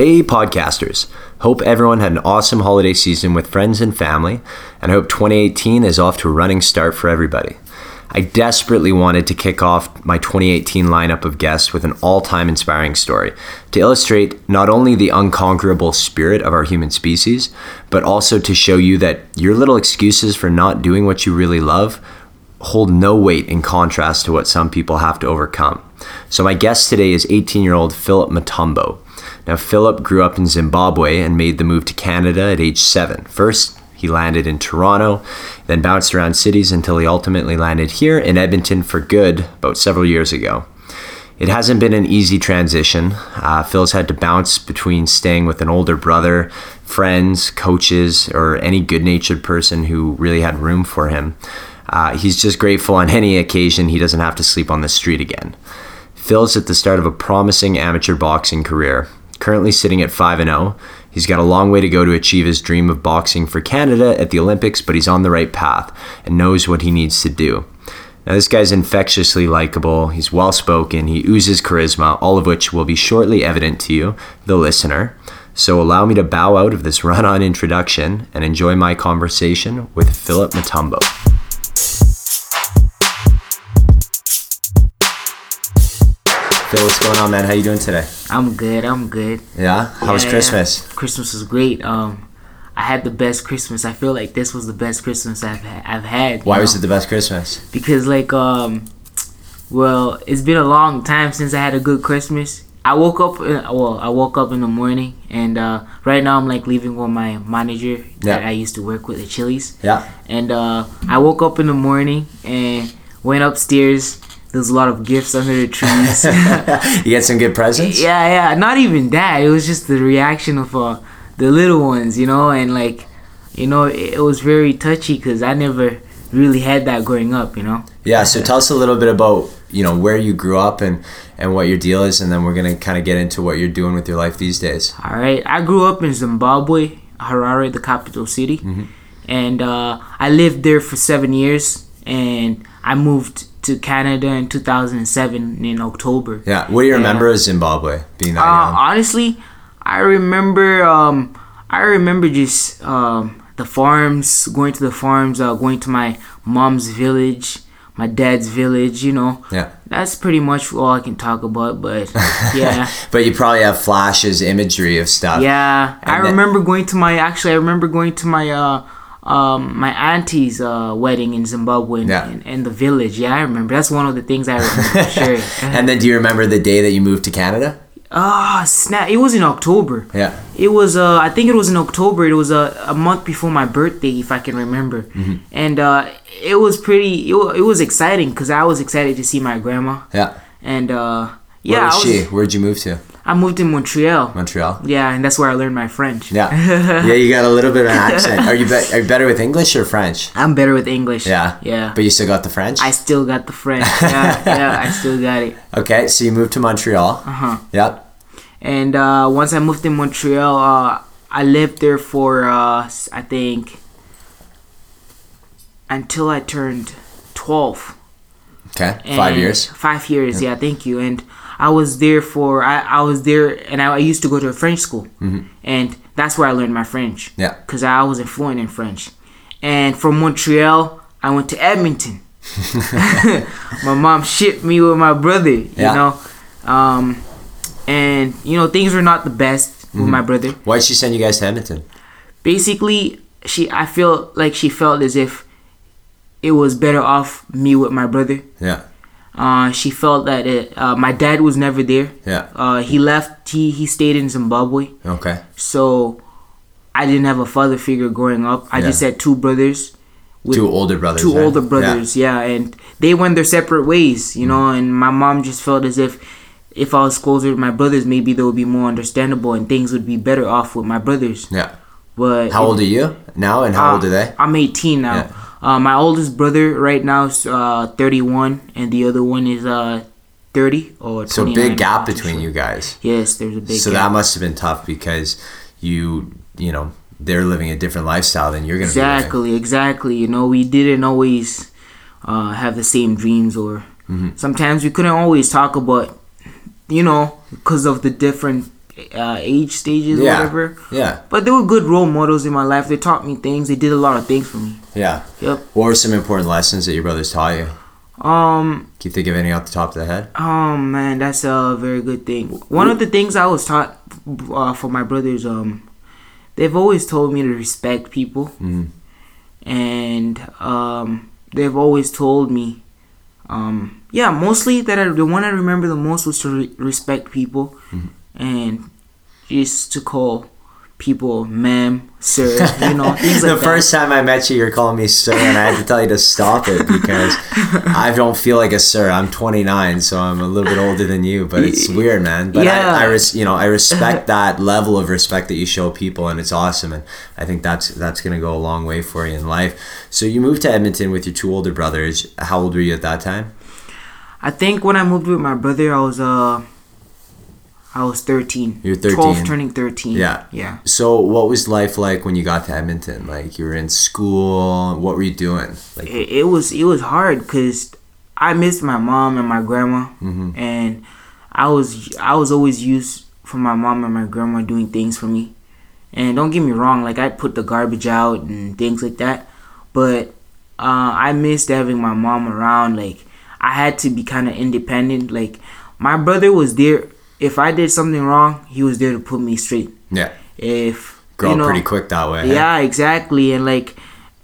Hey, podcasters. Hope everyone had an awesome holiday season with friends and family, and I hope 2018 is off to a running start for everybody. I desperately wanted to kick off my 2018 lineup of guests with an all time inspiring story to illustrate not only the unconquerable spirit of our human species, but also to show you that your little excuses for not doing what you really love hold no weight in contrast to what some people have to overcome. So, my guest today is 18 year old Philip Mutombo. Now, Philip grew up in Zimbabwe and made the move to Canada at age seven. First, he landed in Toronto, then bounced around cities until he ultimately landed here in Edmonton for good about several years ago. It hasn't been an easy transition. Uh, Phil's had to bounce between staying with an older brother, friends, coaches, or any good natured person who really had room for him. Uh, he's just grateful on any occasion he doesn't have to sleep on the street again. Phil's at the start of a promising amateur boxing career, currently sitting at 5 and 0. He's got a long way to go to achieve his dream of boxing for Canada at the Olympics, but he's on the right path and knows what he needs to do. Now, this guy's infectiously likable, he's well spoken, he oozes charisma, all of which will be shortly evident to you, the listener. So, allow me to bow out of this run on introduction and enjoy my conversation with Philip Mutombo. Phil, what's going on, man? How you doing today? I'm good. I'm good. Yeah. How was Yeah, Christmas? Christmas was great. Um, I had the best Christmas. I feel like this was the best Christmas I've ha- I've had. Why was it the best Christmas? Because like um, well, it's been a long time since I had a good Christmas. I woke up. In, well, I woke up in the morning, and uh, right now I'm like leaving with my manager that Yeah. I used to work with at Chili's. Yeah. And uh, I woke up in the morning and went upstairs. There's a lot of gifts under the trees. you get some good presents? Yeah, yeah. Not even that. It was just the reaction of uh, the little ones, you know, and like, you know, it, it was very touchy because I never really had that growing up, you know. Yeah, so tell us a little bit about, you know, where you grew up and, and what your deal is, and then we're going to kind of get into what you're doing with your life these days. All right. I grew up in Zimbabwe, Harare, the capital city, and uh, I lived there for seven years, and I moved to Canada in 2007 in October. Yeah, what do you Yeah. remember of Zimbabwe being that Uh, young? honestly, I remember. Um, I remember just um, the farms, going to the farms, uh, going to my mom's village, my dad's village. You know, Yeah. that's pretty much all I can talk about. But yeah, But you probably have flashes, imagery of stuff. yeah. I And then- remember going to my. Actually, I remember going to my. Uh, um, my auntie's uh, wedding in Zimbabwe in, Yeah. in, in the village. Yeah, I remember. That's one of the things I remember sure. and then do you remember the day that you moved to Canada? Ah, snap! It was in October. Yeah. It was uh I think it was in October. It was a, a month before my birthday, if I can remember. Mm-hmm. And uh, it was pretty. It, wa- it was exciting because I was excited to see my grandma. Yeah. And uh, Where yeah, was I, was, she? Where'd you move to? I moved to Montreal. Montreal? Yeah, and that's where I learned my French. Yeah. yeah, you got a little bit of an accent. Are you, be- are you better with English or French? I'm better with English. Yeah. Yeah. But you still got the French? I still got the French. Yeah, yeah, I still got it. okay, so you moved to Montreal. Uh huh. Yep. And uh, once I moved to Montreal, uh, I lived there for uh, I think until I turned twelve. Okay, five years. Five years, yeah. Thank you. And I was there for I, I was there, and I, I used to go to a French school, and that's where I learned my French. Mm-hmm. Yeah. Cause I wasn't fluent in French, and from Montreal I went to Edmonton. my mom shipped me with my brother. You Yeah. know, um, and you know things were not the best with Mm-hmm. my brother. Why did she send you guys to Edmonton? Basically, she I feel like she felt as if it was better off me with my brother. Yeah. Uh, she felt that it, uh, my dad was never there. Yeah. Uh, he left. He he stayed in Zimbabwe. Okay. So I didn't have a father figure growing up. I Yeah. just had two brothers. with- Two older brothers. Two right? older brothers. Yeah. and they went their separate ways. You know, and my mom just felt as if if I was closer to my brothers, maybe they would be more understandable and things would be better off with my brothers. Yeah. yeah. But How old are you now, and how uh, old are they? I'm 18 now. Yeah. Uh, my oldest brother right now is uh, 31, and the other one is uh, 30 or 29. So big gap between sure. you guys. Yes, there's a big So gap. that must have been tough because you, you know, they're living a different lifestyle than you're gonna be exactly, exactly. You know, we didn't always uh, have the same dreams, or Mm-hmm. sometimes we couldn't always talk about, you know, because of the different uh, age stages, or Yeah. whatever. Yeah. But they were good role models in my life. They taught me things. They did a lot of things for me. Yeah. Yep. What were some important lessons that your brothers taught you? Um. Can you think of any off the top of the head? Oh man, that's a very good thing. One of the things I was taught uh, for my brothers, um, they've always told me to respect people, Mhm. and um, they've always told me, um, yeah, mostly that I, the one I remember the most was to re- respect people, and used to call people ma'am, sir, you know, things the like that. first time I met you, you're calling me sir, and I had to tell you to stop it because I don't feel like a sir. I'm 29, so I'm a little bit older than you, but it's weird, man. But Yeah. I, I res- you know, I respect that level of respect that you show people, and it's awesome. And I think that's that's gonna go a long way for you in life. So you moved to Edmonton with your two older brothers. How old were you at that time? I think when I moved with my brother, I was uh, I was 13. You were 13. 12 turning 13. Yeah. Yeah. So what was life like when you got to Edmonton? Like you were in school. What were you doing? Like It, it was it was hard because I missed my mom and my grandma, Mhm. and I was I was always used for my mom and my grandma doing things for me. And don't get me wrong, like I put the garbage out and things like that, but uh, I missed having my mom around. Like I had to be kind of independent. Like my brother was there. If I did something wrong, he was there to put me straight. yeah, If grow you know, pretty quick that way. yeah, exactly. And like,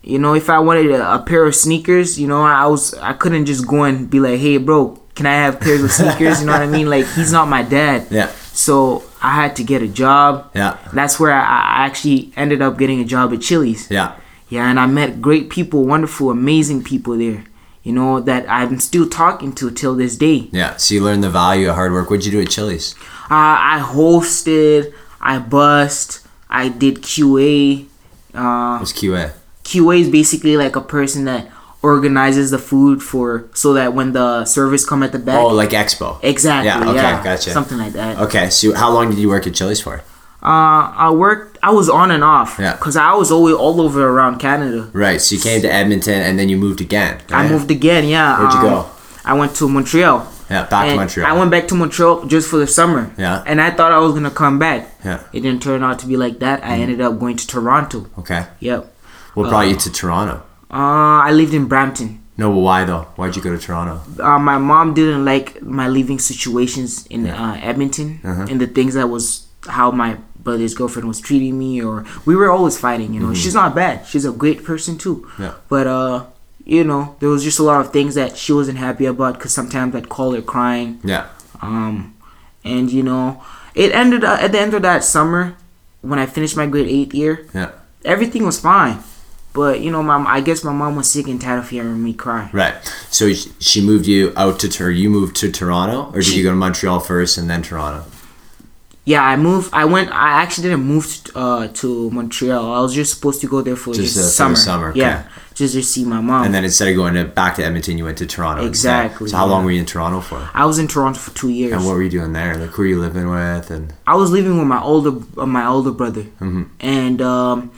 you know, if I wanted a, a pair of sneakers, you know, I was I couldn't just go and be like, "Hey, bro, can I have pairs of sneakers?" you know what I mean? Like, he's not my dad, Yeah. so I had to get a job. Yeah. That's where I, I actually ended up getting a job at Chili's. Yeah. Yeah, and I met great people, wonderful, amazing people there. You know that I'm still talking to till this day. Yeah. So you learned the value of hard work. What'd you do at Chili's? Uh, I hosted, I bust, I did QA. Uh, What's QA? QA is basically like a person that organizes the food for so that when the service come at the back. Oh, like Expo. exactly. yeah, Yeah, okay, gotcha. Something like that. Okay. So how long did you work at Chili's for? Uh, I worked. I was on and off. Yeah. Cause I was always all over around Canada. Right. So you came to Edmonton and then you moved again. I moved again. Yeah. Where'd you um, go? I went to Montreal. Yeah. Back to Montreal. I went back to Montreal just for the summer. Yeah. And I thought I was gonna come back. Yeah. It didn't turn out to be like that. I ended up going to Toronto. Okay. Yep. What brought you to Toronto? Uh, I lived in Brampton. No, but why though? Why'd you go to Toronto? uh, my mom didn't like my living situations in uh, Edmonton Uh-huh. and the things that was how my brother's girlfriend was treating me or we were always fighting you know she's not bad she's a great person too Mm-hmm. Yeah. but uh you know there was just a lot of things that she wasn't happy about because sometimes I'd call her crying Yeah. um and you know it ended uh, at the end of that summer when I finished my grade eighth year Yeah. everything was fine but you know mom I guess my mom was sick and tired of hearing me cry Right. So she moved you out to Tur. You moved to Toronto, or did you go to Montreal first and then Toronto? Yeah, I moved. I went. I actually didn't move uh, to Montreal. I was just supposed to go there for Just, just, uh, for the summer. summer, okay. Yeah, just to see my mom. And then instead of going to back to Edmonton, you went to Toronto. instead. Exactly, So how long were you in Toronto for? I was in Toronto for two years. And what were you doing there? Like who were you living with? And I was living with my older uh, my older brother, Mm-hmm. and um,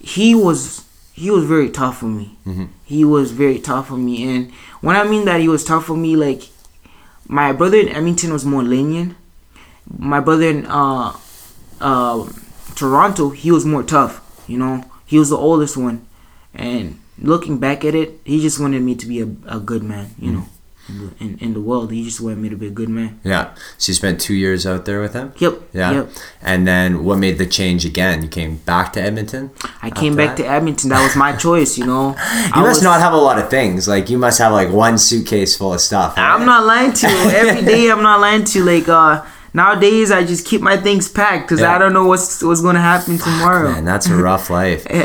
he was he was very tough on me. Mm-hmm. He was very tough on me, and when I mean that he was tough on me, like my brother in Edmonton was more lenient. My brother in uh, uh, Toronto, he was more tough. You know, he was the oldest one, and looking back at it, he just wanted me to be a, a good man. You know, in, the, in in the world, he just wanted me to be a good man. yeah, so you spent two years out there with him. Yep. Yeah. Yep. And then what made the change again? You came back to Edmonton. I came back that? to Edmonton. That was my choice, you know. You must not have a lot of things. Like you must have like one suitcase full of stuff. I'm not lying to you. Every day, I'm not lying to you. Like uh, nowadays, I just keep my things packed because Yeah. I don't know what's what's gonna happen tomorrow. Man, that's a rough life.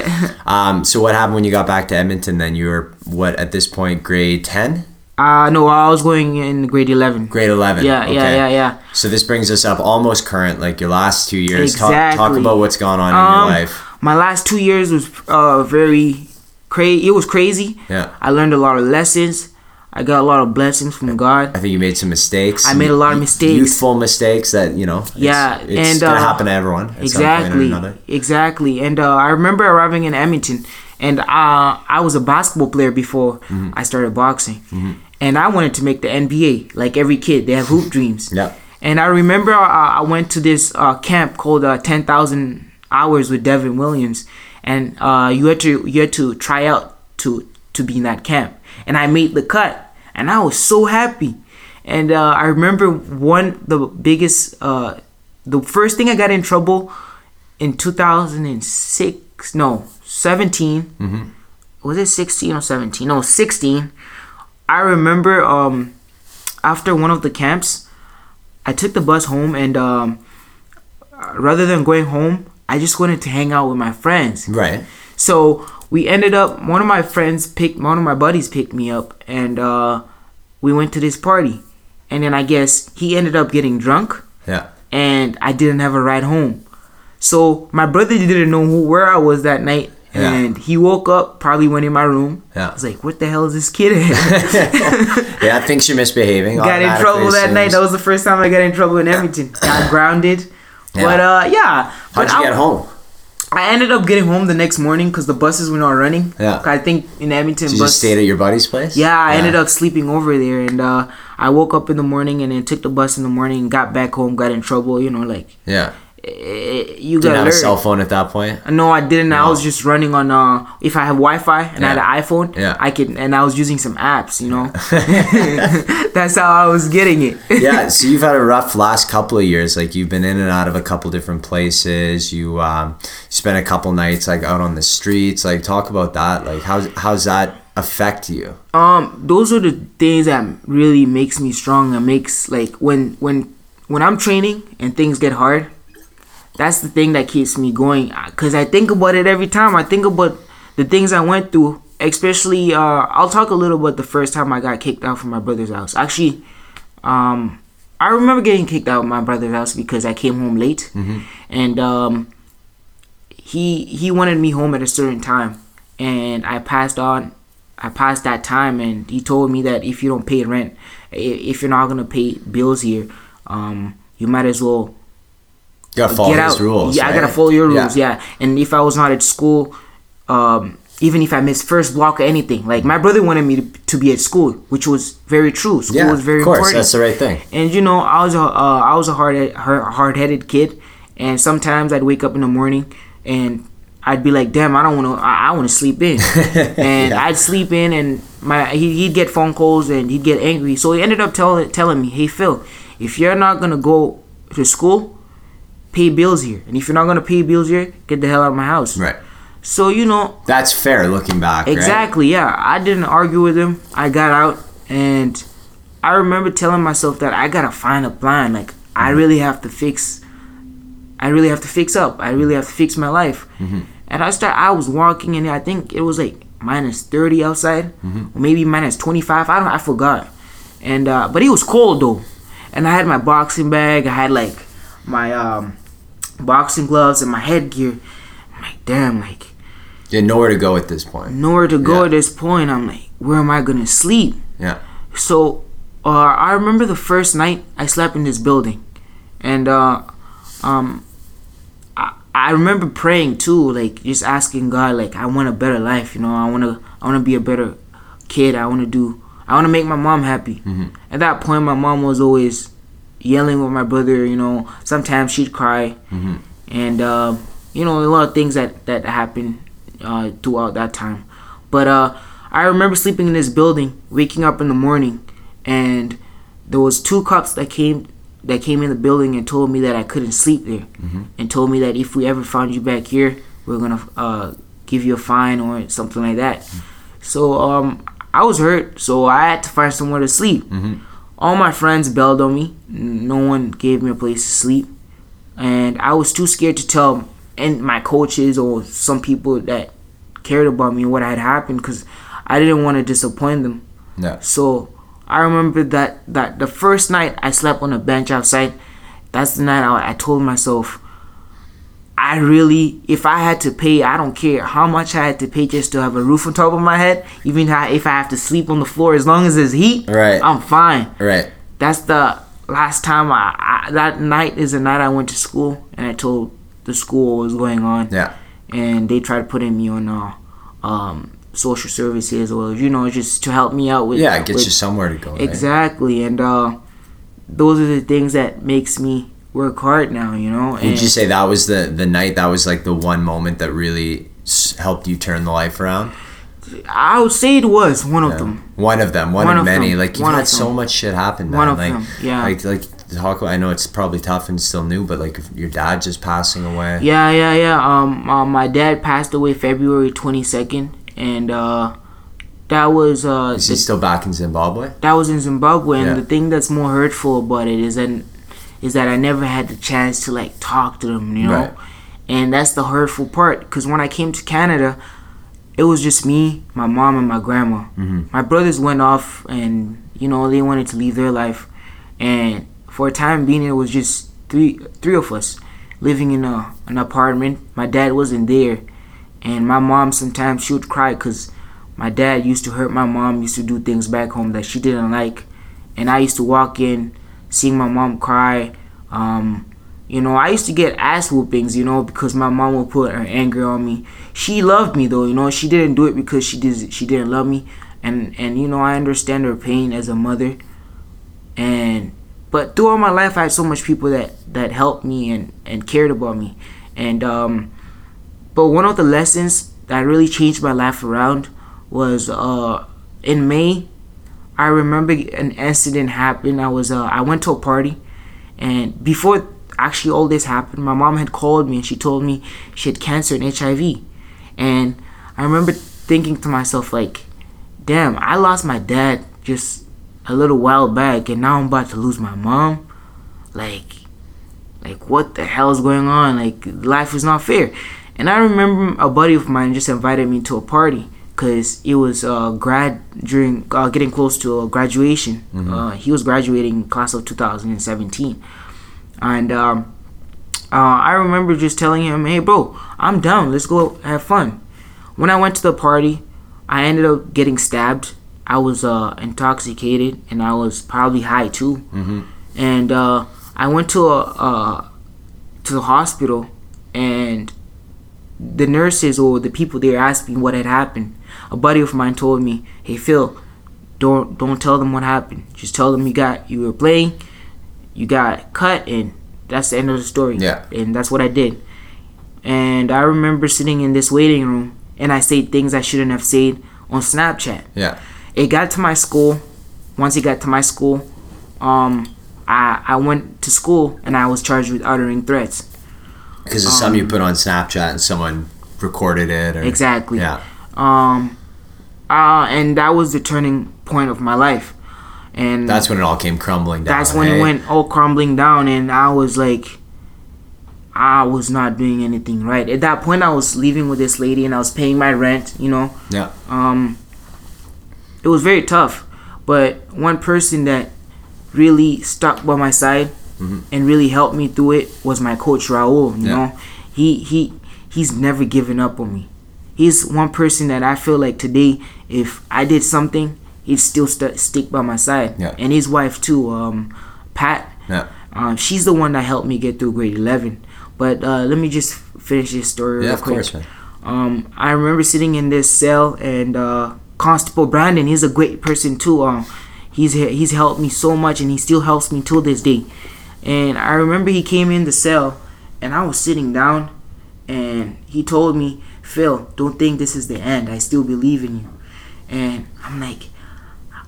Um, so what happened when you got back to Edmonton? Then you were what at this point? Grade ten, uh, no, I was going in grade eleven. grade eleven. Yeah, yeah, Okay. yeah, yeah. So this brings us up almost current, like your last two years. Talk, talk about what's gone on in Um, your life. My last two years was uh very crazy. It was crazy. Yeah. I learned a lot of lessons. I got a lot of blessings from God. I think you made some mistakes. I made a lot of mistakes. Youthful mistakes that you know. It's, Yeah, it's and, gonna uh, happen to everyone. At Some point or exactly exactly and uh, i remember arriving in edmonton and uh, i was a basketball player before Mm-hmm. i started boxing and i wanted to make the nba like every kid they have hoop dreams Yeah. And I remember uh, I went to this uh, camp called uh, 10,000 Hours with Devin Williams, and uh, you had to you had to try out to to be in that camp, and I made the cut, and I was so happy. And uh, I remember one the biggest uh, the first thing I got in trouble in 2006 no 17 was it 16 or 17 no 16 i remember um after one of the camps i took the bus home and um rather than going home i just wanted to hang out with my friends. Right. so we ended up one of my friends picked one of my buddies picked me up and uh we went to this party and then i guess he ended up getting drunk Yeah. and I didn't have a ride home. So my brother didn't know who, where I was that night. Yeah. And he woke up, probably went in my room. Yeah. I was like, what the hell is this kid at? Yeah, thinks you're misbehaving. got in trouble that night. That was the first time I got in trouble in Edmonton. Got grounded. Yeah. But uh, yeah. How'd But you I- get home? I ended up getting home the next morning because the buses were not running. Yeah. I think in Edmonton, you bus. just stayed at your buddy's place? Yeah, I ended up sleeping over there, and uh, I woke up in the morning and then took the bus in the morning and got back home, got in trouble. You know, like Yeah. Eh, you Didn't got have a cell phone at that point. No, I didn't. I was just running on. Uh, if I have Wi-Fi and I had an iPhone, Yeah. I could, and I was using some apps. You know, that's how I was getting it. yeah, so you've had a rough last couple of years. Like you've been in and out of a couple different places. You um, spent a couple nights like out on the streets. Like talk about that. Like how's how's that affect you? um, those are the things that really makes me strong and makes like when when when I'm training and things get hard. That's the thing that keeps me going. Cause I think about it every time. I think about the things I went through. Especially, uh, I'll talk a little about the first time I got kicked out from my brother's house. Actually, um, I remember getting kicked out of my brother's house because I came home late, and um, he he wanted me home at a certain time, and I passed on. I passed that time, and he told me that if you don't pay rent, if you're not gonna pay bills here, um, you might as well gotta follow get his out. rules. Yeah, I gotta follow your rules. Yeah. and if I was not at school, um, even if I missed first block or anything, like my brother wanted me to, to be at school, which was very true. School Yeah, was very of course, important. that's the right thing. And you know, I was a uh, I was a hard hard headed kid, and sometimes I'd wake up in the morning and I'd be like, "Damn, I don't want to. I, I want to sleep in," and Yeah. I'd sleep in, and my he, he'd get phone calls and he'd get angry. So he ended up telling telling me, "Hey Phil, if you're not gonna go to school, pay bills here, and if you're not gonna pay bills here, get the hell out of my house." Right. So you know, That's fair looking back. right? Exactly, yeah. I didn't argue with him. I got out and I remember telling myself that I gotta find a plan. Like I really have to fix I really have to fix up. I really have to fix my life. And I start I was walking and I think it was like minus thirty outside. Or maybe minus twenty five. I don't I forgot. And uh but it was cold though. And I had my boxing bag, I had like my um boxing gloves and my headgear. I'm like, damn, like You had nowhere to go at this point. nowhere to go Yeah. at this point. I'm like, where am I gonna sleep? Yeah. So, uh, I remember the first night I slept in this building, and uh, um, I, I remember praying too, like just asking God, like I want a better life. You know, I wanna I wanna be a better kid. I wanna do. I wanna make my mom happy. At that point, my mom was always yelling with my brother. You know, sometimes she'd cry, and uh, you know a lot of things that that happened uh, throughout that time. But uh, I remember sleeping in this building, waking up in the morning, and there was two cops that came that came in the building and told me that I couldn't sleep there, and told me that if we ever found you back here, we're gonna uh, give you a fine or something like that. So um, I was hurt, so I had to find somewhere to sleep. All my friends bailed on me. No one gave me a place to sleep, and I was too scared to tell and my coaches or some people that cared about me what had happened because I didn't want to disappoint them. No. So I remember that that the first night I slept on a bench outside. That's the night I, I told myself, I really, if I had to pay, I don't care how much I had to pay just to have a roof on top of my head. Even if I have to sleep on the floor, as long as there's heat, Right. I'm fine. Right. That's the last time I, I that night is the night I went to school and I told the school what was going on Yeah. and they tried putting me on uh, um, social services or you know just to help me out with Yeah, it gets with- you somewhere to go. Right? exactly and uh, those are the things that makes me work hard now. You know. Would you say that was the the night? That was like the one moment that really s- helped you turn the life around. I would say it was one of Yeah. them. One of them, one, One of of many. them. Like you've One had so much shit happen, man. One of like, them, yeah. Like like talk. I know it's probably tough and still new, but like your dad just passing away. Yeah, yeah, yeah. Um, uh, my dad passed away February twenty second, and uh, that was uh, Is he the- still back in Zimbabwe? that was in Zimbabwe. And Yeah. the thing that's more hurtful about it is that is that I never had the chance to like talk to them, you know. Right. And that's the hurtful part, because when I came to Canada, it was just me, my mom, and my grandma. Mhm. My brothers went off, and you know they wanted to leave their life, and for a time being, it was just three three of us living in a an apartment. My dad wasn't there, and my mom sometimes she would cry because my dad used to hurt my mom, used to do things back home that she didn't like, and I used to walk in, seeing my mom cry. Um, you know, I used to get ass whoopings, you know, because my mom would put her anger on me. She loved me though, you know. She didn't do it because she did. She didn't love me, and and you know, I understand her pain as a mother. And but throughout my life, I had so much people that that helped me and and cared about me, and um, but one of the lessons that really changed my life around was uh in May. I remember an incident happened. I was uh I went to a party, and before actually all this happened, my mom had called me and she told me she had cancer and HIV, and I remember thinking to myself like, damn, I lost my dad just a little while back, and now I'm about to lose my mom. Like, like what the hell is going on? Like life is not fair. And I remember a buddy of mine just invited me to a party because it was uh, grad during uh, getting close to a graduation. Uh, he was graduating class of 2017, and um, uh, I remember just telling him, "Hey, bro, I'm down. Let's go have fun." When I went to the party, I ended up getting stabbed. I was uh, intoxicated and I was probably high too. Mm-hmm. And uh, I went to a uh, to the hospital, and the nurses or the people there asked me what had happened. A buddy of mine told me, "Hey Phil, don't don't tell them what happened. Just tell them you got you were playing, you got cut, and that's the end of the story." Yeah. And that's what I did. And I remember sitting in this waiting room, and I said things I shouldn't have said on Snapchat. Yeah. It got to my school. Once it got to my school, um, I I went to school and I was charged with uttering threats. Because of something you put on Snapchat and someone recorded it. Or, Um, Exactly. Yeah. Um, uh, and that was the turning point of my life. And That's when it all came crumbling down. that's when hey? it went all crumbling down, and I was like, I was not doing anything right. At that point, I was living with this lady, and I was paying my rent. You know, Yeah. um, it was very tough. But one person that really stuck by my side Mhm. and really helped me through it was my coach Raul. You Yeah. know, he he he's never given up on me. He's one person that I feel like today, if I did something, he'd still st- stick by my side. Yeah. And his wife too, um, Pat. Yeah. Um, she's the one that helped me get through grade eleven. But uh, let me just finish this story. Yeah, real of quick. course. Um, I remember sitting in this cell, and uh, Constable Brandon, he's a great person too. Um, he's he's helped me so much, and he still helps me till this day. And I remember he came in the cell, and I was sitting down, and he told me, "Phil, don't think this is the end. I still believe in you." And I'm like,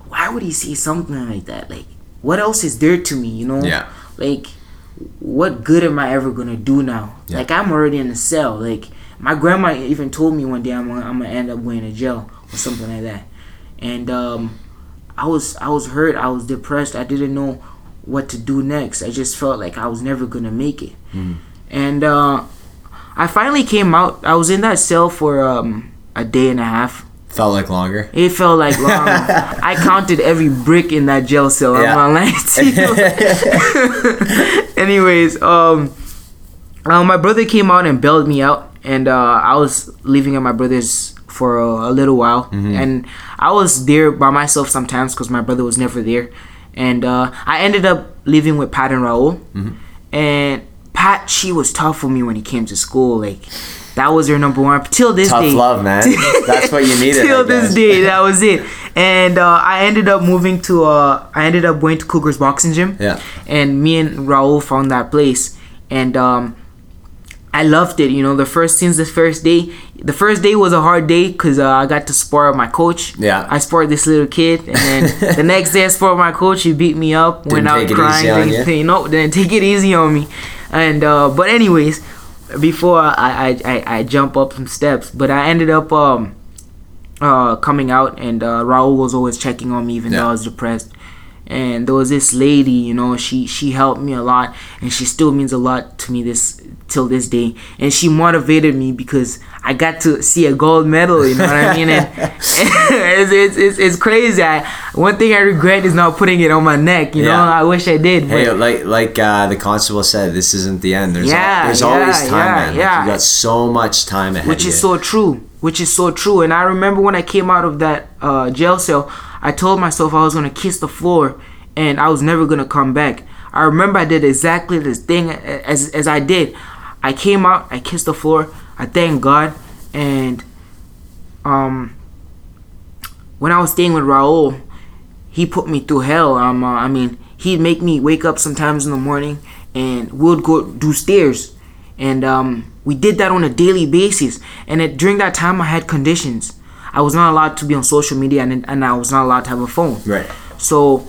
why would he say something like that? Like, what else is there to me? You know? Yeah. Like, what good am I ever gonna do now? Yeah. Like, I'm already in the cell. Like, my grandma even told me one day I'm gonna, I'm gonna end up going to jail or something like that. And um, I was I was hurt. I was depressed. I didn't know what to do next. I just felt like I was never gonna make it. Mhm. And uh, I finally came out. I was in that cell for um, a day and a half. Felt like longer. It felt like long. I counted every brick in that jail cell. Yeah. I'm lying to you. Anyways, um, uh, my brother came out and bailed me out, and uh, I was living at my brother's for a, a little while, and I was there by myself sometimes because my brother was never there, and uh, I ended up living with Pat and Raul, and Pat she was tough for me when he came to school, like. That was her number one till this Tough day. Tough love, man. That's what you needed. Till this day, that was it. and uh, I ended up moving to uh, I ended up going to Cougars Boxing Gym. Yeah. And me and Raul found that place, and um, I loved it. You know, the first since the first day, the first day was a hard day because uh, I got to spar my coach. Yeah. I sparred this little kid, and then the next day I sparred my coach. He beat me up, Didn't went out take crying. didn't- you? you know, didn't take it easy on me. And uh, but anyways, before I, I I I jump up some steps, but I ended up um uh coming out, and uh, Raul was always checking on me, even though I was depressed. And there was this lady, you know, she she helped me a lot, and she still means a lot to me this till this day. And she motivated me because I got to see a gold medal. You know what I mean? And it's, it's, it's, it's crazy. I, one thing I regret is not putting it on my neck. You know, I wish I did. But Hey, like like uh, the constable said, this isn't the end. There's al- Yeah, there's yeah, always time, yeah, man. Like, you got so much time ahead. which is you. so true which is so true and i remember when i came out of that uh, jail cell i told myself i was to kiss the floor and i was never to come back. I remember i did exactly this thing as, as i did. I came out i kissed the floor i thank god and um when i was staying with raul he put me through hell. Um, uh, i mean he'd make me wake up sometimes in the morning and we'd go do stairs. And um, we did that on a daily basis. And it, during that time i had conditions i was not allowed to be on social media and, and i was not allowed to have a phone right. so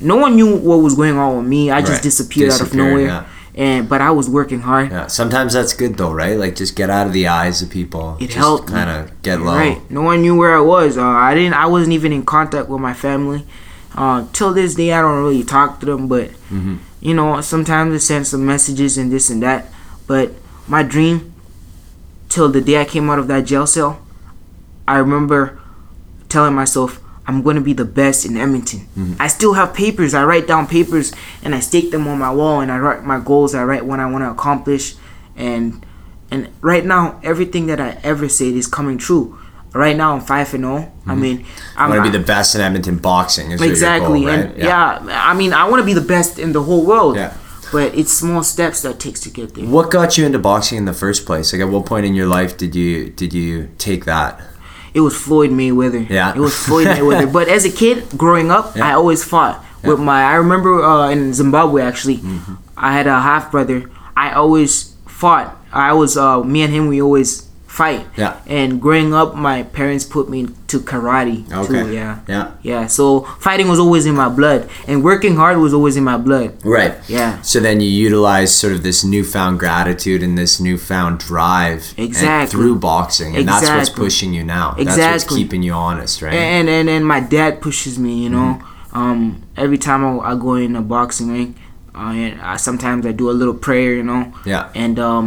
no one knew what was going on with me i just Right. disappeared, out of nowhere yeah. and but i was working hard Yeah. Sometimes that's good though, right? Like just get out of the eyes of people. It just helped. Kind of get low. Right. No one knew where I was. Uh, I didn't. I wasn't even in contact with my family. Uh, till this day, I don't really talk to them. But Mm-hmm. you know, sometimes I send some messages and this and that. But my dream, till the day I came out of that jail cell, I remember telling myself. I'm going to be the best in Edmonton. Mm-hmm. I still have papers. I write down papers and I stake them on my wall and I write my goals. I write what I want to accomplish. And and right now, everything that I ever said is coming true. Right now, I'm five and zero. I mean, I I'm want to be the best in Edmonton boxing. Exactly, goal, right? and yeah. I mean, I want to be the best in the whole world. Yeah. But it's small steps that takes to get there. What got you into boxing in the first place? Like, at what point in your life did you did you take that? It was Floyd Mayweather. Yeah. It was Floyd Mayweather. But as a kid growing up, Yeah. I always fought with my. I remember uh, in Zimbabwe actually, Mm-hmm. I had a half brother. I always fought. I was uh, me and him. We always fight. Yeah. And growing up, my parents put me to karate. Okay. Too, yeah. Yeah. Yeah. So fighting was always in my blood, and working hard was always in my blood. Right. Yeah. So then you utilize sort of this newfound gratitude and this newfound drive and Exactly. through boxing, and that's what's pushing you now. Exactly. That's what's Exactly. keeping you honest, right? and and and my dad pushes me you know Mm-hmm. um every time I, I go in a boxing ring uh, and I, sometimes i do a little prayer you know yeah. and um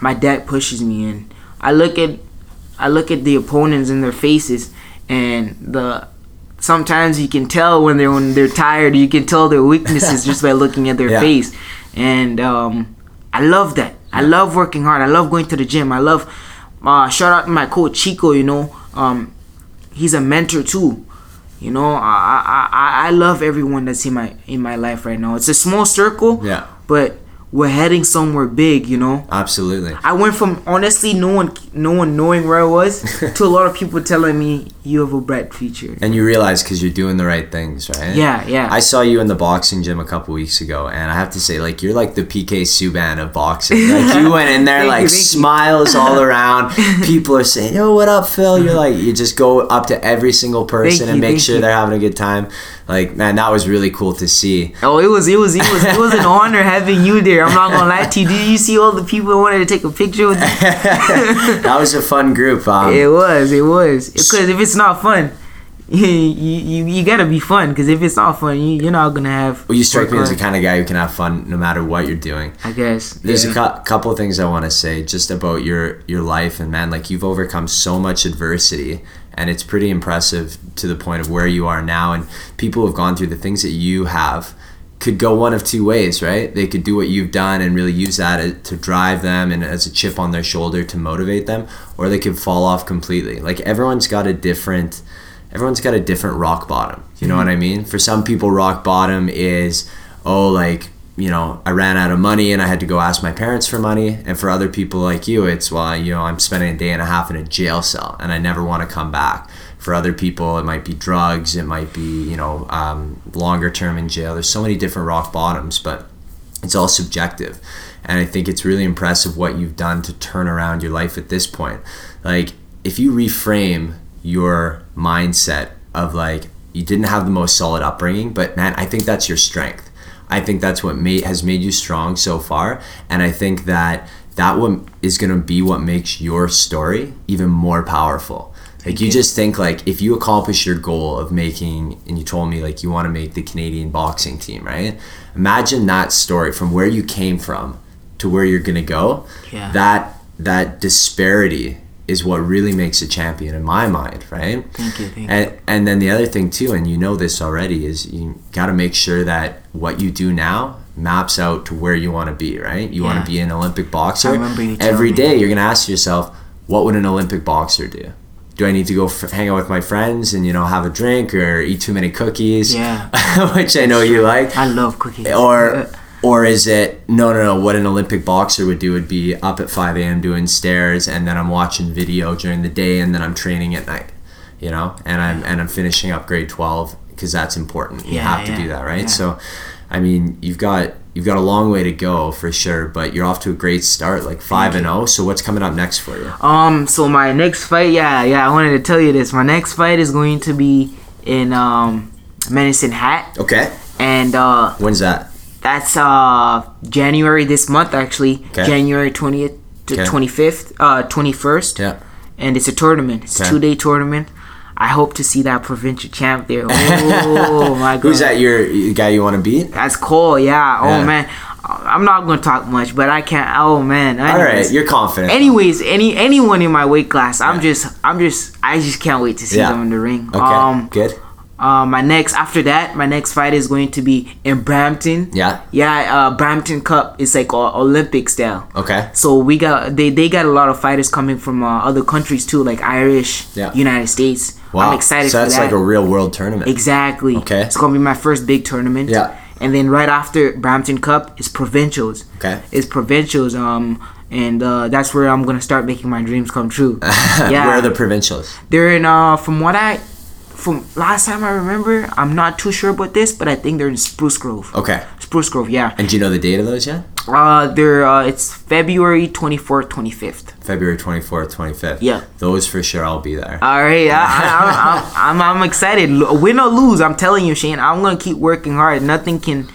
my dad pushes me and i look at i look at the opponents in their faces and the sometimes you can tell when they're when they're tired you can tell their weaknesses just by looking at their Yeah. face. And um i love that. I love working hard. I love going to the gym. I love uh shout out to my coach chico you know. Um he's a mentor too. You know I, I i i love everyone that's in my in my life right now. It's a small circle Yeah. but we're heading somewhere big you know Absolutely. I went from honestly no one no one knowing where I was to a lot of people telling me you have a bright future. And you realize because you're doing the right things, right? Yeah, yeah. I saw you in the boxing gym a couple weeks ago, and I have to say, like, you're like the PK Subban of boxing. Like, you went in there, like, smiles all around. People are saying, "Yo, what up, Phil?" You're like, you just go up to every single person Thank and you, make sure you. they're having a good time. Like, man, that was really cool to see. Oh, it was it was it was it was an honor having you there. I'm not gonna lie to you. Did you see all the people who wanted to take a picture with you? that was a fun group. Um, It was, it was. Because if it's not fun, you you, you gotta be fun. Because if it's not fun, you, you're not gonna have. well, you strike me as the kind of guy who can have fun no matter what you're doing. I guess. There's yeah. a cou- couple of things I want to say just about your your life and man, like you've overcome so much adversity, and it's pretty impressive to the point of where you are now. And people who've gone through the things that you have could go one of two ways, right? They could do what you've done and really use that uh, to drive them and as a chip on their shoulder to motivate them, or they could fall off completely. Like everyone's got a different everyone's got a different rock bottom. You know mm-hmm. what I mean? For some people rock bottom is oh like you know, I ran out of money and I had to go ask my parents for money. And for other people like you, it's well, you know, I'm spending a day and a half in a jail cell and I never want to come back. For other people, it might be drugs. It might be you know um, longer term in jail. There's so many different rock bottoms, but it's all subjective. And I think it's really impressive what you've done to turn around your life at this point. Like if you reframe your mindset of like you didn't have the most solid upbringing, but man, I think that's your strength. I think that's what made has made you strong so far, and I think that that what is going to be what makes your story even more powerful. Like you, you just think like if you accomplish your goal of making, and you told me like you want to make the Canadian boxing team, right? Imagine that story from where you came from to where you're gonna go. Yeah. That that disparity is what really makes a champion in my mind, right? Thank you. Thank and you. and then the other thing too, and you know this already, is you got to make sure that what you do now maps out to where you want to be, right? You want to be an Olympic boxer. I remember you Every day, me. you're gonna ask yourself, what would an Olympic boxer do? Do I need to go f- hang out with my friends and you know have a drink or eat too many cookies? Yeah. which I know you like I love cookies. or uh, or is it no no no what an olympic boxer would do would be up at 5 a.m doing stairs and then i'm watching video during the day and then i'm training at night you know? And i'm and i'm finishing up grade 12 because that's important. You Yeah, have to do that right? Yeah. so i mean you've got you've got a long way to go for sure but you're off to a great start like 5 and 0 so what's coming up next for you? Um, so my next fight, yeah, yeah, I wanted to tell you this. My next fight is going to be in um Medicine Hat, okay. And uh, when's that that's uh January this month actually, Okay. January twentieth to Okay. twenty fifth, uh twenty first, yeah and it's a tournament. It's Okay. a two day tournament. I hope to see that provincial champ there. Oh my god, who's that your guy you want to beat That's cool, yeah. Oh man, I'm not gonna talk much, but I can't. Oh man, all right you're confident Anyways, any anyone in my weight class, I'm just, I'm just, I just can't wait to see Yeah. them in the ring. okay Um, good uh, my next after that, my next fight is going to be in Brampton. yeah Yeah, uh, Brampton Cup is like uh, Olympic style. okay So we got they they got a lot of fighters coming from uh, other countries too, like Irish, Yeah. United States. wow I'm excited so that's that. like a real world tournament exactly. Okay. It's gonna be my first big tournament. Yeah. And then right after Brampton Cup is provincials. Okay. It's provincials. Um, and uh, that's where I'm gonna start making my dreams come true. yeah. Where are the provincials? They're in uh from what I from last time I remember, I'm not too sure about this, but I think they're in Spruce Grove. Okay. Spruce Grove, yeah. And do you know the date of those yet? Uh they're uh it's February 24th, 25th. February 24th, 25th. Yeah. Those for sure I'll be there. All right, I, I, I, I'm, I'm excited. Lo- Win or lose, I'm telling you, Shane. I'm gonna keep working hard. Nothing can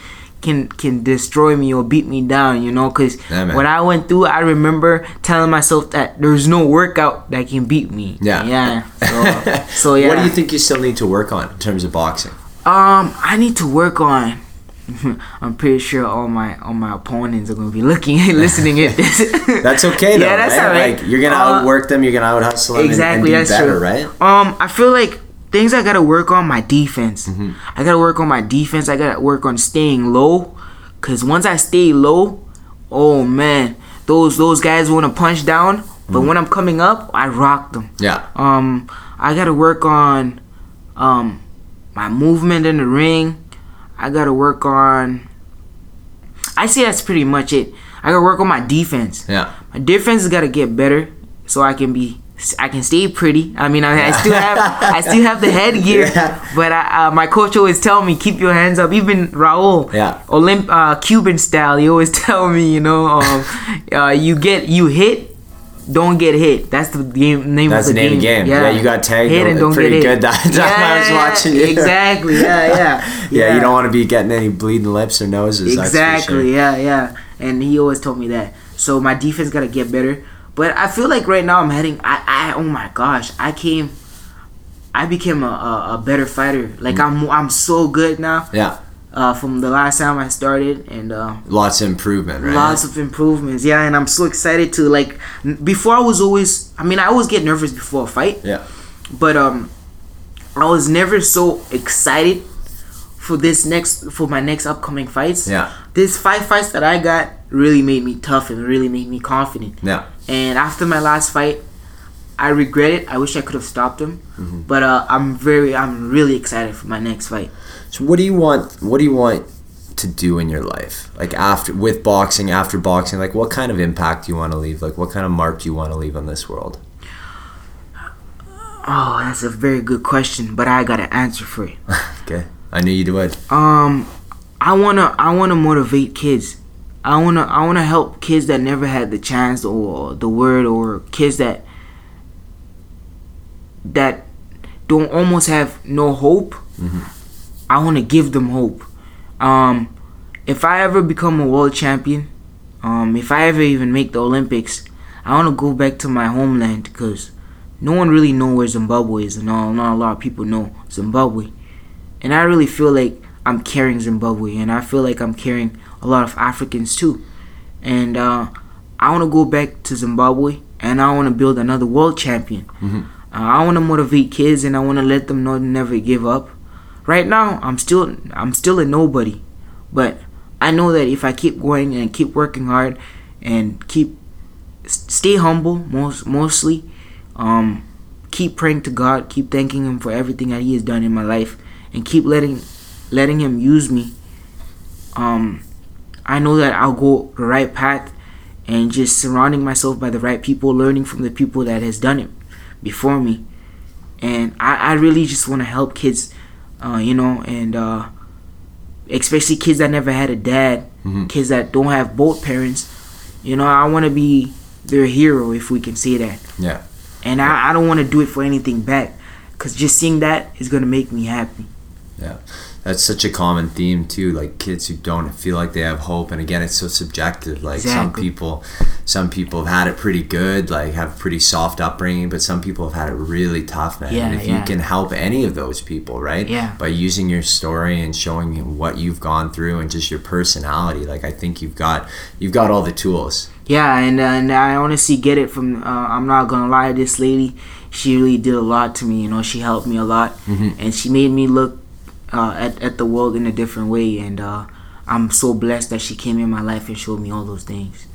can can destroy me or beat me down. You know, because Yeah, when I went through, I remember telling myself that there's no workout that can beat me. Yeah. yeah. So, so yeah. What do you think you still need to work on in terms of boxing? Um, I need to work on. I'm pretty sure all my all my opponents are gonna be looking and listening at this. That's okay though, Yeah, that's right? Like you're gonna Uh, outwork them, you're gonna out hustle them, Exactly, and, and that's better, true. right? Um, I feel like things I gotta work on my defense. Mm-hmm. I gotta work on my defense. I gotta work on staying low, cause once I stay low, oh man, those those guys want to punch down, but Mm-hmm. when I'm coming up, I rock them. Yeah. Um, I gotta work on um my movement in the ring. I gotta work on. I say that's pretty much it. I gotta work on my defense. Yeah. My defense has got to get better so I can be I can stay pretty. I mean, I, I still have I still have the headgear, Yeah. but I, uh, my coach always tell me keep your hands up. Even Raul, Yeah. Olymp uh, Cuban style, he always tell me, you know, um, uh, you get you hit. Don't get hit. That's the game name That's of the, the name of game. Yeah, yeah. you got tagged Hit and don't pretty get hit. good that time I was watching you. Exactly. Yeah, yeah. Yeah, you don't want to be getting any bleeding lips or noses. Exactly. sure. Yeah, yeah. And he always told me that. So my defense gotta get better. But I feel like right now I'm heading. I, I oh my gosh, I came. I became a, a, a better fighter. Like Mm. I'm I'm so good now. Yeah. Uh, from the last time I started, and uh, Lots of improvement, right? lots of improvements. Yeah, and I'm so excited to like. Before I was always. I mean, I always get nervous before a fight yeah. but um i was never so excited for this next for my next upcoming fights Yeah. These five fights that i got really made me tough and really made me confident Yeah. and after my last fight i regret it i wish i could have stopped him Mm-hmm. but uh i'm very i'm really excited for my next fight So what do you want? What do you want to do in your life? Like after with boxing, after boxing, like what kind of impact do you want to leave? Like what kind of mark do you want to leave on this world? Oh, that's a very good question, but I got an answer for it. okay, I knew you would. Um, I wanna I wanna motivate kids. I wanna I wanna help kids that never had the chance or the word or kids that that don't almost have no hope. I want to give them hope. Um, if I ever become a world champion, um, if I ever even make the Olympics, I want to go back to my homeland because no one really know where Zimbabwe is, and all, not a lot of people know Zimbabwe. And I really feel like I'm carrying Zimbabwe, and I feel like I'm carrying a lot of Africans too. And uh, I want to go back to Zimbabwe, and I want to build another world champion. Uh, I want to motivate kids, and I want to let them know never give up. Right now, I'm still I'm still a nobody, but I know that if I keep going and keep working hard and keep stay humble most mostly um keep praying to God keep thanking him for everything that he has done in my life and keep letting letting him use me. Um I know that I'll go the right path and just surrounding myself by the right people learning from the people that has done it before me. And I, I really just want to help kids uh, you know and uh, especially kids that never had a dad Mhm. kids that don't have both parents you know i want to be their hero if we can say that. Yeah. and i, I don't want to do it for anything back because just seeing that is going to make me happy. Yeah, that's such a common theme too. Like kids who don't feel like they have hope, and again, it's so subjective. Like some people, some people have had it pretty good, like have pretty soft upbringing, but some people have had it really tough, man. Yeah, and if yeah. you can help any of those people, right? Yeah. By using your story and showing what you've gone through and just your personality, like I think you've got you've got all the tools. yeah and, and i honestly get it from uh, i'm not gonna lie this lady she really did a lot to me you know she helped me a lot and she made me look uh, at, at the world in a different way and uh, i'm so blessed that she came in my life and showed me all those things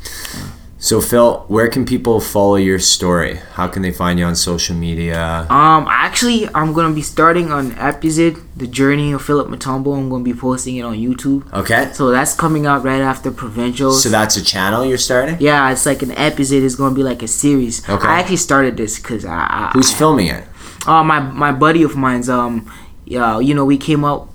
So Phil, where can people follow your story? How can they find you on social media? Um, actually, I'm gonna be starting on Epizid, the journey of Philip Matombo. I'm gonna be posting it on YouTube. Okay. So that's coming out right after provincials. So that's a channel you're starting? yeah, it's like an Epizid. It's gonna be like a series. Okay. I actually started this because I, I Who's filming it? uh, my my buddy of mine's um yeah you know we came up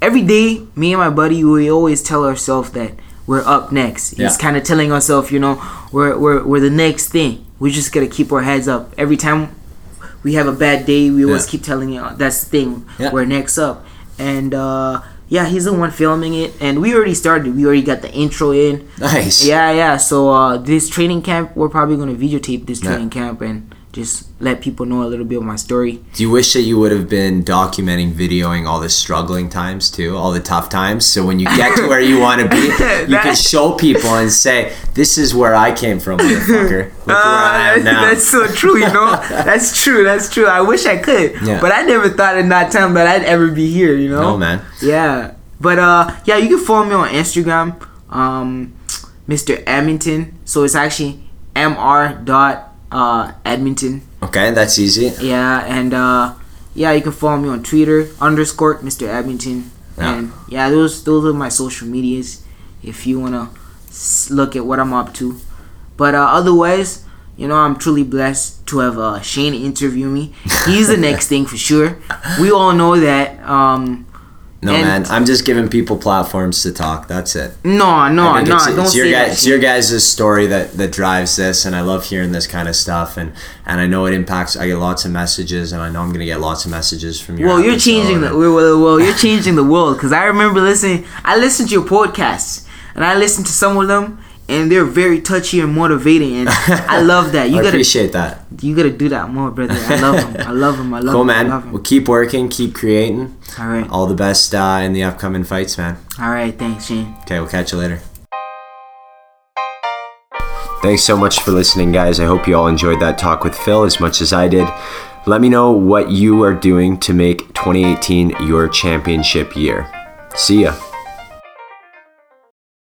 every day me and my buddy we always tell ourselves that we're up next. He's kind of telling ourselves you know we're, we're we're the next thing. We just gotta keep our heads up. Every time we have a bad day we always Yeah. keep telling you that's the thing. Yeah. we're next up. And uh yeah he's the one filming it and we already started. We already got the intro in. Nice. yeah yeah. So uh this training camp we're probably gonna videotape this Yeah. training camp and just let people know a little bit of my story Do you wish that you would have been documenting, videoing all the struggling times too, all the tough times? So when you get to where you want to be, you can show people and say, "This is where I came from, motherfucker. Look where I am Uh, now." That's so true, you know. that's true. That's true. I wish I could, Yeah. but I never thought in that time that I'd ever be here. You know. No, man. Yeah, but uh, yeah, you can follow me on Instagram, um, Mr. Edmonton. So it's actually Mr. Dot uh Edmonton. Okay, that's easy. Yeah, and uh, yeah, you can follow me on Twitter underscore Mr. Edmonton. Yeah. And yeah, those those are my social medias. If you wanna look at what I'm up to, but uh, otherwise, you know, I'm truly blessed to have uh, Shane interview me. He's the next thing for sure. We all know that. Um, No, And- man. I'm just giving people platforms to talk. That's it. no, no, no, it's, it's your guys, it's your guys' story that, that drives this, and I love hearing this kind of stuff, and, and I know it impacts. I get lots of messages, and I know I'm gonna get lots of messages from you. Well, you're changing the well, well, well, you're changing the world because I remember listening. I listened to your podcasts and I listened to some of them, and they're very touchy and motivating, and I love that. You I gotta appreciate that. you gotta do that more, brother. I love them. I love them. I love Cool, them. I man. love 'em. Well, keep working, keep creating. All right, All the best uh, in the upcoming fights, man. all right. Thanks, Shane. Okay, we'll catch you later. Thanks so much for listening, guys. I hope you all enjoyed that talk with Phil as much as I did. Let me know what you are doing to make 2018 your championship year. See ya.